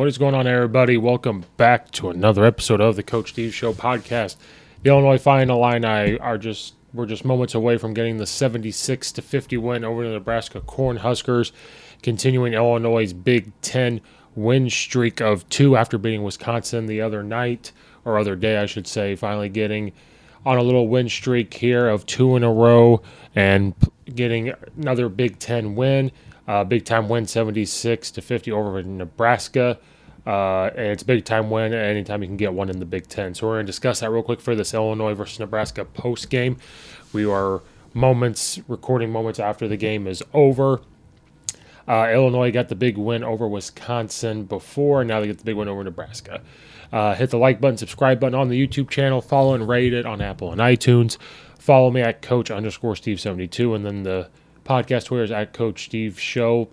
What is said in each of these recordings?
What is going on, everybody? Welcome back to another episode of the Coach Steve Show podcast. The Illinois Fighting Illini are just we're just moments away from getting the 76 to 50 win over the Nebraska Cornhuskers, continuing Illinois' Big Ten win streak of two after beating Wisconsin the other night or other day, I should say. Finally getting on a little win streak here of two in a row and getting another Big Ten win. Uh, big time win 76 to 50 over Nebraska. Uh, it's a big time win anytime you can get one in the Big Ten. So we're going to discuss that real quick for this Illinois versus Nebraska post game. We are moments, recording moments after the game is over. Uh, Illinois got the big win over Wisconsin before, now they get the big win over Nebraska. Uh, hit the like button, subscribe button on the YouTube channel, follow and rate it on Apple and iTunes. Follow me at Coach underscore Steve72, and then the podcast Twitter is at Coach Steve Show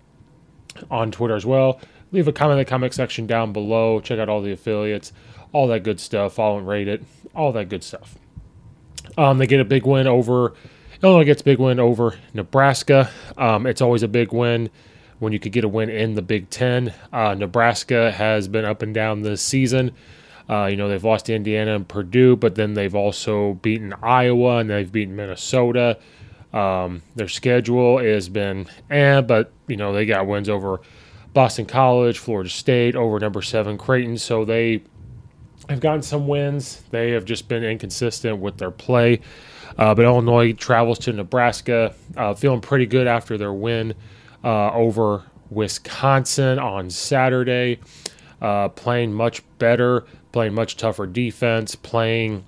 on Twitter as well. Leave a comment in the comment section down below. Check out all the affiliates, all that good stuff. Follow and rate it, all that good stuff. Um, they get a big win over Illinois gets big win over Nebraska. Um, it's always a big win when you could get a win in the Big Ten. Uh, Nebraska has been up and down this season. Uh, you know, they've lost to Indiana and Purdue, but then they've also beaten Iowa and they've beaten Minnesota. Um, their schedule has been eh, but you know they got wins over Boston College, Florida State, over number seven Creighton, so they have gotten some wins. They have just been inconsistent with their play. Uh, but Illinois travels to Nebraska, uh, feeling pretty good after their win uh, over Wisconsin on Saturday. Uh, playing much better, playing much tougher defense, playing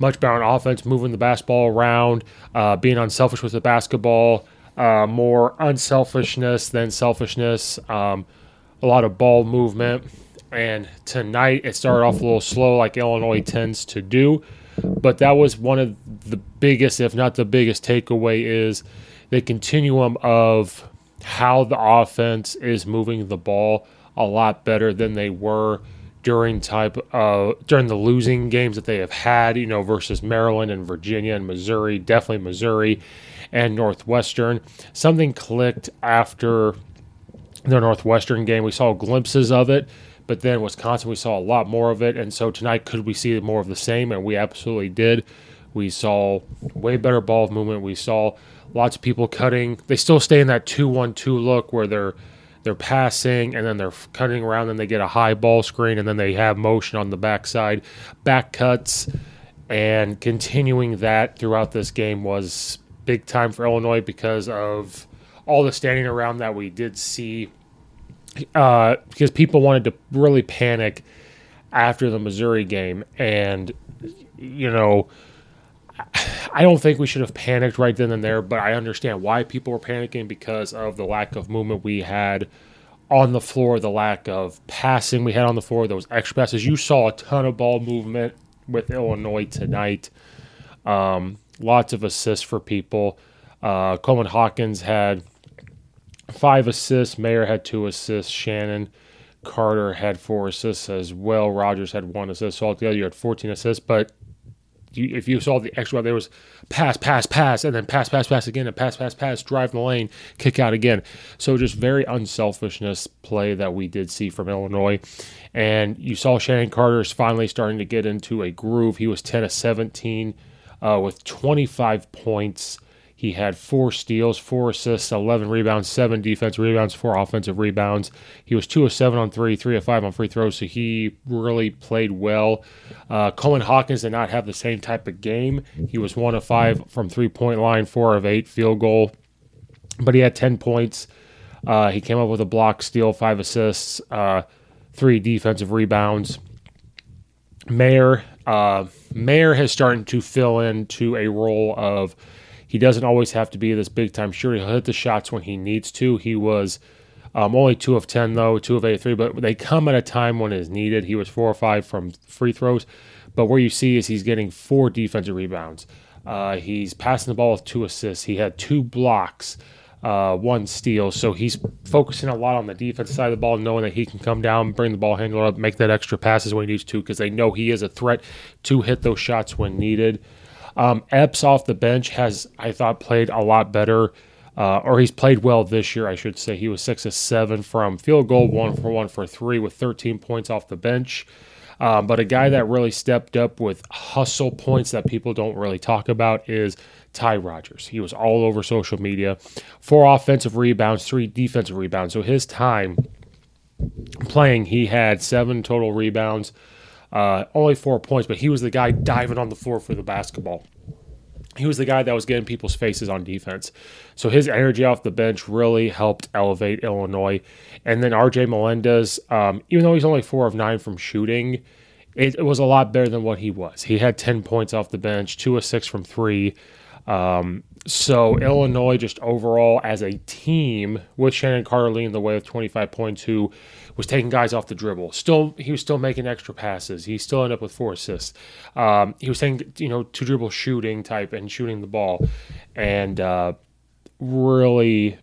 much better on offense, moving the basketball around, uh, being unselfish with the basketball, uh, more unselfishness than selfishness, um, a lot of ball movement. And tonight it started off a little slow, like Illinois tends to do. But that was one of the biggest, if not the biggest, takeaway is the continuum of how the offense is moving the ball a lot better than they were during type uh, during the losing games that they have had, you know, versus Maryland and Virginia and Missouri, definitely Missouri and Northwestern. Something clicked after the Northwestern game. We saw glimpses of it, but then Wisconsin, we saw a lot more of it. And so tonight, could we see more of the same? And we absolutely did. We saw way better ball movement. We saw lots of people cutting. They still stay in that 2 1 2 look where they're they're passing and then they're cutting around and they get a high ball screen and then they have motion on the backside back cuts and continuing that throughout this game was big time for illinois because of all the standing around that we did see uh, because people wanted to really panic after the missouri game and you know I don't think we should have panicked right then and there, but I understand why people were panicking because of the lack of movement we had on the floor, the lack of passing we had on the floor, those extra passes. You saw a ton of ball movement with Illinois tonight. Um, lots of assists for people. Uh, Coleman Hawkins had five assists. Mayer had two assists. Shannon Carter had four assists as well. Rodgers had one assist. So altogether, you had 14 assists. But you, if you saw the extra, there was pass, pass, pass, and then pass, pass, pass again, and pass, pass, pass, drive the lane, kick out again. So just very unselfishness play that we did see from Illinois. And you saw Shannon Carter's finally starting to get into a groove. He was 10 of 17 uh, with 25 points he had four steals, four assists, 11 rebounds, seven defensive rebounds, four offensive rebounds. He was two of seven on three, three of five on free throws, so he really played well. Uh, Coleman Hawkins did not have the same type of game. He was one of five from three point line, four of eight field goal, but he had 10 points. Uh, he came up with a block, steal, five assists, uh, three defensive rebounds. Mayer, uh, Mayer has started to fill into a role of he doesn't always have to be this big time shooter. He'll hit the shots when he needs to. He was um, only two of 10, though, two of eight, three, but they come at a time when it's needed. He was four or five from free throws. But where you see is he's getting four defensive rebounds. Uh, he's passing the ball with two assists. He had two blocks, uh, one steal. So he's focusing a lot on the defense side of the ball, knowing that he can come down, bring the ball handler up, make that extra passes when he needs to, because they know he is a threat to hit those shots when needed. Um, Epps off the bench has, I thought, played a lot better uh, or he's played well this year, I should say. He was six of seven from field goal, one for one for three, with 13 points off the bench. Um, but a guy that really stepped up with hustle points that people don't really talk about is Ty Rodgers. He was all over social media. Four offensive rebounds, three defensive rebounds. So his time playing, he had seven total rebounds, uh, only four points, but he was the guy diving on the floor for the basketball he was the guy that was getting people's faces on defense. So his energy off the bench really helped elevate Illinois. And then RJ Melendez, um, even though he's only four of nine from shooting, it, it, was a lot better than what he was. He had 10 points off the bench, two of six from three. Um, so Illinois, just overall as a team, with Shannon Carter leading the way with 25 points, who was taking guys off the dribble. Still, he was still making extra passes. He still ended up with four assists. Um, he was taking, you know, two dribble shooting type and shooting the ball, and uh, really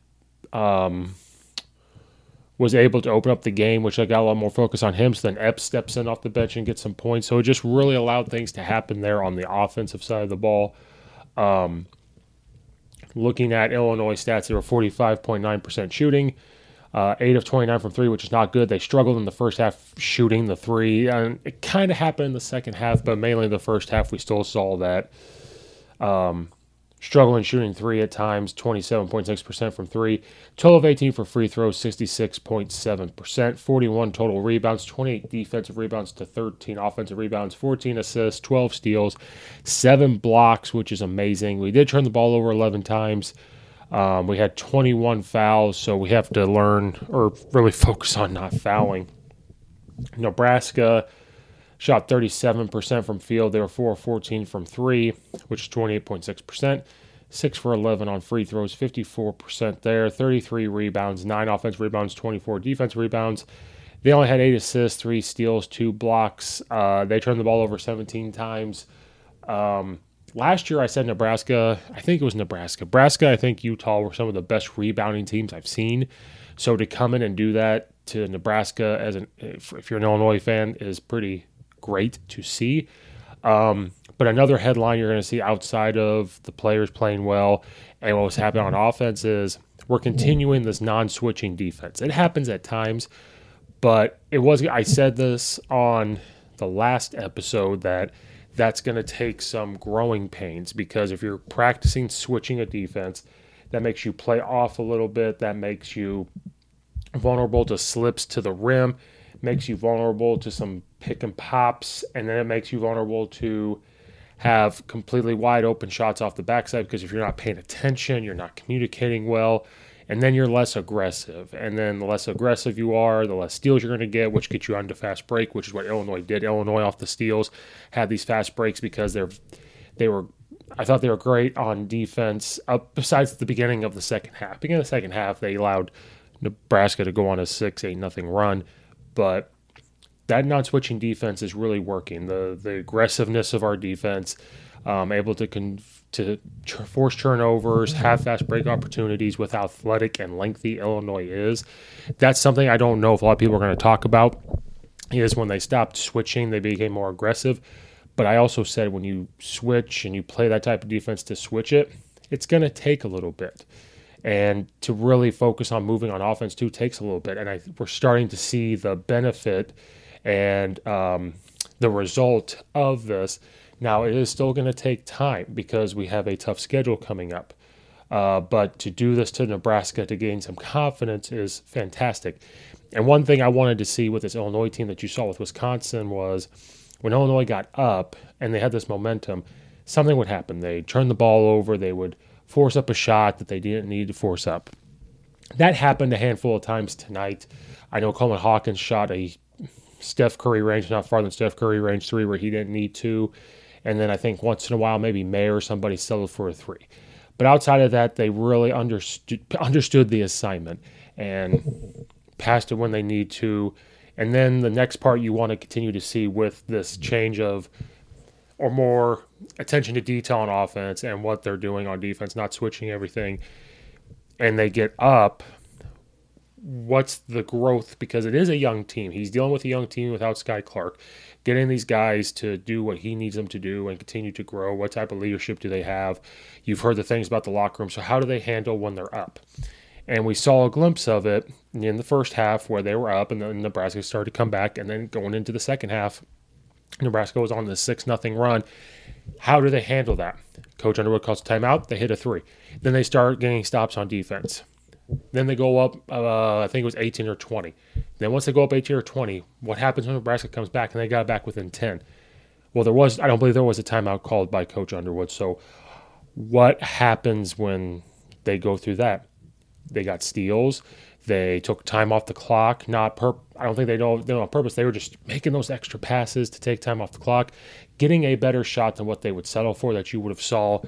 um, was able to open up the game, which I got a lot more focus on him. So then Epps steps in off the bench and gets some points. So it just really allowed things to happen there on the offensive side of the ball. Um, looking at Illinois stats, they were 45.9% shooting, uh, 8 of 29 from 3, which is not good. They struggled in the first half shooting the 3, and it kind of happened in the second half, but mainly the first half, we still saw that. Um, struggling shooting three at times, 27.6% from three. Total of 18 for free throws, 66.7%. 41 total rebounds, 28 defensive rebounds to 13 offensive rebounds, 14 assists, 12 steals, 7 blocks, which is amazing. We did turn the ball over 11 times. Um, we had 21 fouls, so we have to learn or really focus on not fouling. Nebraska shot 37% from field. They were 4 14 from three, which is 28.6%. 6 for 11 on free throws, 54% there. 33 rebounds, 9 offensive rebounds, 24 defense rebounds. They only had 8 assists, 3 steals, 2 blocks. Uh, they turned the ball over 17 times. Um, last year I said Nebraska, I think it was Nebraska. Nebraska, I think Utah were some of the best rebounding teams I've seen. So to come in and do that to Nebraska as an if you're an Illinois fan is pretty great to see. Um, but another headline you're going to see outside of the players playing well and what was happening on offense is we're continuing this non-switching defense. It happens at times, but it was. I said this on the last episode that that's going to take some growing pains because if you're practicing switching a defense, that makes you play off a little bit. That makes you vulnerable to slips to the rim, makes you vulnerable to some pick and pops, and then it makes you vulnerable to have completely wide open shots off the backside because if you're not paying attention, you're not communicating well, and then you're less aggressive. And then the less aggressive you are, the less steals you're going to get, which gets you onto fast break, which is what Illinois did. Illinois off the steals had these fast breaks because they're they were I thought they were great on defense. Up besides the beginning of the second half, beginning of the second half, they allowed Nebraska to go on a six eight nothing run, but that non-switching defense is really working. The the aggressiveness of our defense, um, able to con- to force turnovers, have fast break opportunities with how athletic and lengthy Illinois is. That's something I don't know if a lot of people are going to talk about. Is when they stopped switching, they became more aggressive. But I also said when you switch and you play that type of defense to switch it, it's going to take a little bit. And to really focus on moving on offense too takes a little bit. And I, we're starting to see the benefit and um, the result of this. Now, it is still going to take time because we have a tough schedule coming up. Uh, but to do this to Nebraska to gain some confidence is fantastic. And one thing I wanted to see with this Illinois team that you saw with Wisconsin was when Illinois got up and they had this momentum, something would happen. They turn the ball over, they would force up a shot that they didn't need to force up. That happened a handful of times tonight. I know Coleman Hawkins shot a Steph Curry range, not farther than Steph Curry range three where he didn't need to. And then I think once in a while, maybe Mayer somebody settled for a three. But outside of that, they really understood understood the assignment and passed it when they need to. And then the next part you want to continue to see with this change of or more attention to detail on offense and what they're doing on defense, not switching everything. And they get up what's the growth because it is a young team. He's dealing with a young team without Skyy Clark. Getting these guys to do what he needs them to do and continue to grow. What type of leadership do they have? You've heard the things about the locker room. So how do they handle when they're up? And we saw a glimpse of it in the first half where they were up and then Nebraska started to come back and then going into the second half, Nebraska was on the six nothing run. How do they handle that? Coach Underwood calls a timeout. They hit a three. Then they start getting stops on defense. Then they go up, uh, I think it was 18 or 20. Then once they go up 18 or 20, what happens when Nebraska comes back and they got back within 10? Well, there was, I don't believe there was a timeout called by Coach Underwood. So what happens when they go through that? They got steals. They took time off the clock. Not per. I don't think they know they know on purpose. They were just making those extra passes to take time off the clock, getting a better shot than what they would settle for that you would have saw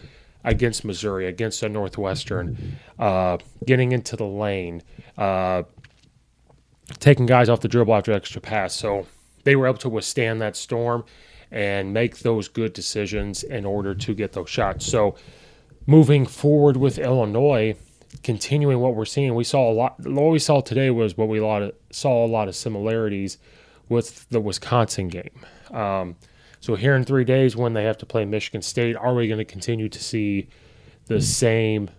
against Missouri, against a Northwestern, uh, getting into the lane, uh, taking guys off the dribble after extra pass. So they were able to withstand that storm and make those good decisions in order to get those shots. So moving forward with Illinois, continuing what we're seeing, we saw a lot. What we saw today was what we saw a lot of similarities with the Wisconsin game. Um, so here in three days, when they have to play Michigan State, are we going to continue to see the same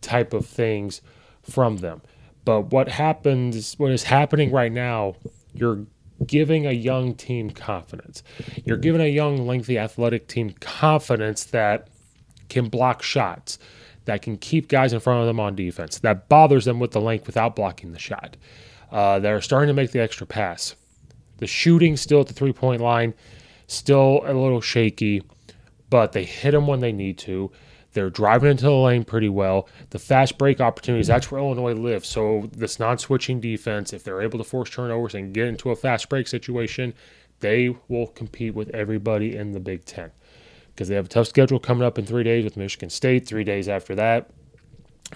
type of things from them? But what happens, what is happening right now, you're giving a young team confidence. You're giving a young, lengthy, athletic team confidence that can block shots, that can keep guys in front of them on defense, that bothers them with the length without blocking the shot. Uh, they're starting to make the extra pass. The shooting still at the three point line still a little shaky, but they hit them when they need to. They're driving into the lane pretty well. The fast break opportunities, that's where Illinois lives. So, this non switching defense, if they're able to force turnovers and get into a fast break situation, they will compete with everybody in the Big Ten because they have a tough schedule coming up in three days with Michigan State, three days after that.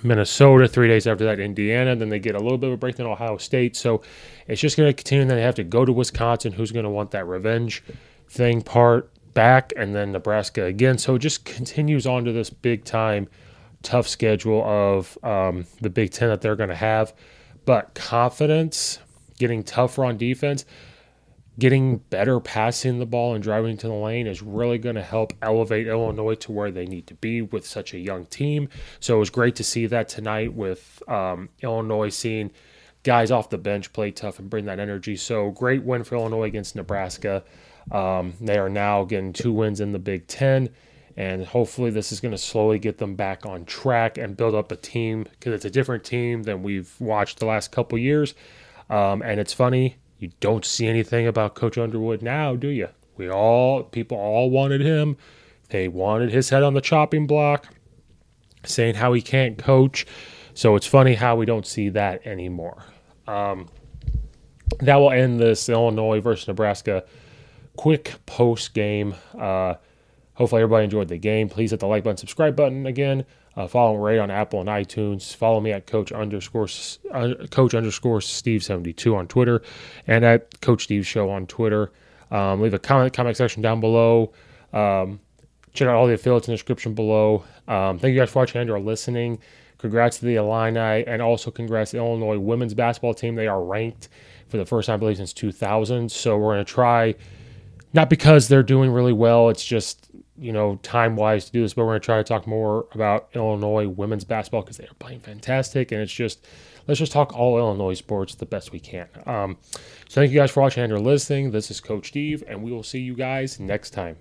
Minnesota, three days after that, Indiana. Then they get a little bit of a break in Ohio State. So it's just going to continue. Then they have to go to Wisconsin, who's going to want that revenge thing part back and then Nebraska again. So it just continues on to this big time tough schedule of um, the Big Ten that they're going to have. But confidence, getting tougher on defense, getting better passing the ball and driving to the lane is really going to help elevate Illinois to where they need to be with such a young team. So it was great to see that tonight with um, Illinois seeing guys off the bench play tough and bring that energy. So great win for Illinois against Nebraska. Um, they are now getting two wins in the Big Ten, and hopefully this is going to slowly get them back on track and build up a team because it's a different team than we've watched the last couple years. Um, and it's funny, you don't see anything about Coach Underwood now, do you? We all people all wanted him. They wanted his head on the chopping block, saying how he can't coach. So it's funny how we don't see that anymore. Um, that will end this Illinois versus Nebraska quick post game. Uh, hopefully, everybody enjoyed the game. Please hit the like button, subscribe button again. Uh, follow right on Apple and iTunes. Follow me at Coach underscore uh, Coach underscore Steve seventy two on Twitter, and at Coach Steve Show on Twitter. Um, leave a comment comment section down below. Um, check out all the affiliates in the description below. Um, thank you guys for watching and or listening. Congrats to the Illini, and also congrats to the Illinois women's basketball team. They are ranked for the first time, I believe, since 2000. So we're going to try not because they're doing really well. It's just you know time wise to do this. But we're going to try to talk more about Illinois women's basketball because they are playing fantastic, and it's just let's just talk all Illinois sports the best we can. Um, so thank you guys for watching and or listening. This is Coach Steve, and we will see you guys next time.